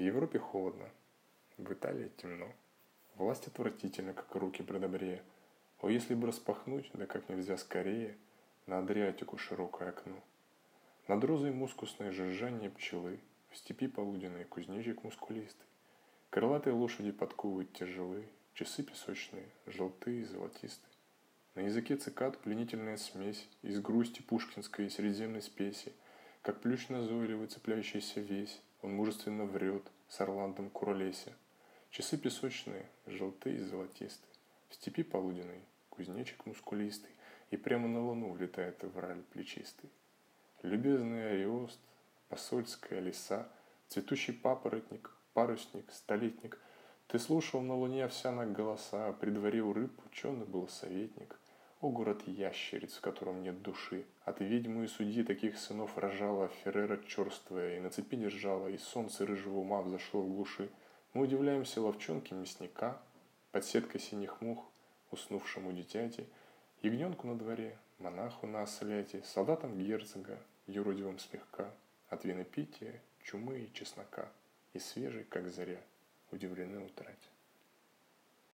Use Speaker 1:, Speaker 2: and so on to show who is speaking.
Speaker 1: Европе холодно, в Италии темно. Власть отвратительна, как руки предобрее. О, если бы распахнуть, да как нельзя скорее, на Адриатику широкое окно. Над розой мускусное жужжание пчелы, в степи полуденной кузнечик мускулистый. Крылатые лошади подковывают тяжелые, часы песочные, желтые, золотистые. На языке цикад пленительная смесь из грусти пушкинской и средиземной спеси, как плющ назойливый, цепляющийся весь, он мужественно врет с орландом куролеся. Часы песочные, желтые и золотистые, в степи полуденной кузнечик мускулистый, и прямо на луну влетает враль плечистый. Любезный ариост, посольская леса, цветущий папоротник, парусник, столетник. Ты слушал на луне овсянок голоса, при дворе у рыб ученый был советник – о, город ящериц, в котором нет души! От ведьмы и судьи таких сынов рожала Феррера черствая, и на цепи держала, и солнце рыжего ума взошло в глуши. Мы удивляемся ловчонке мясника, под сеткой синих мух, уснувшему дитяти, ягненку на дворе, монаху на осляте, солдатам герцога, юродивым слегка, от винопития, чумы и чеснока, и свежий, как заря, удивлены утрате.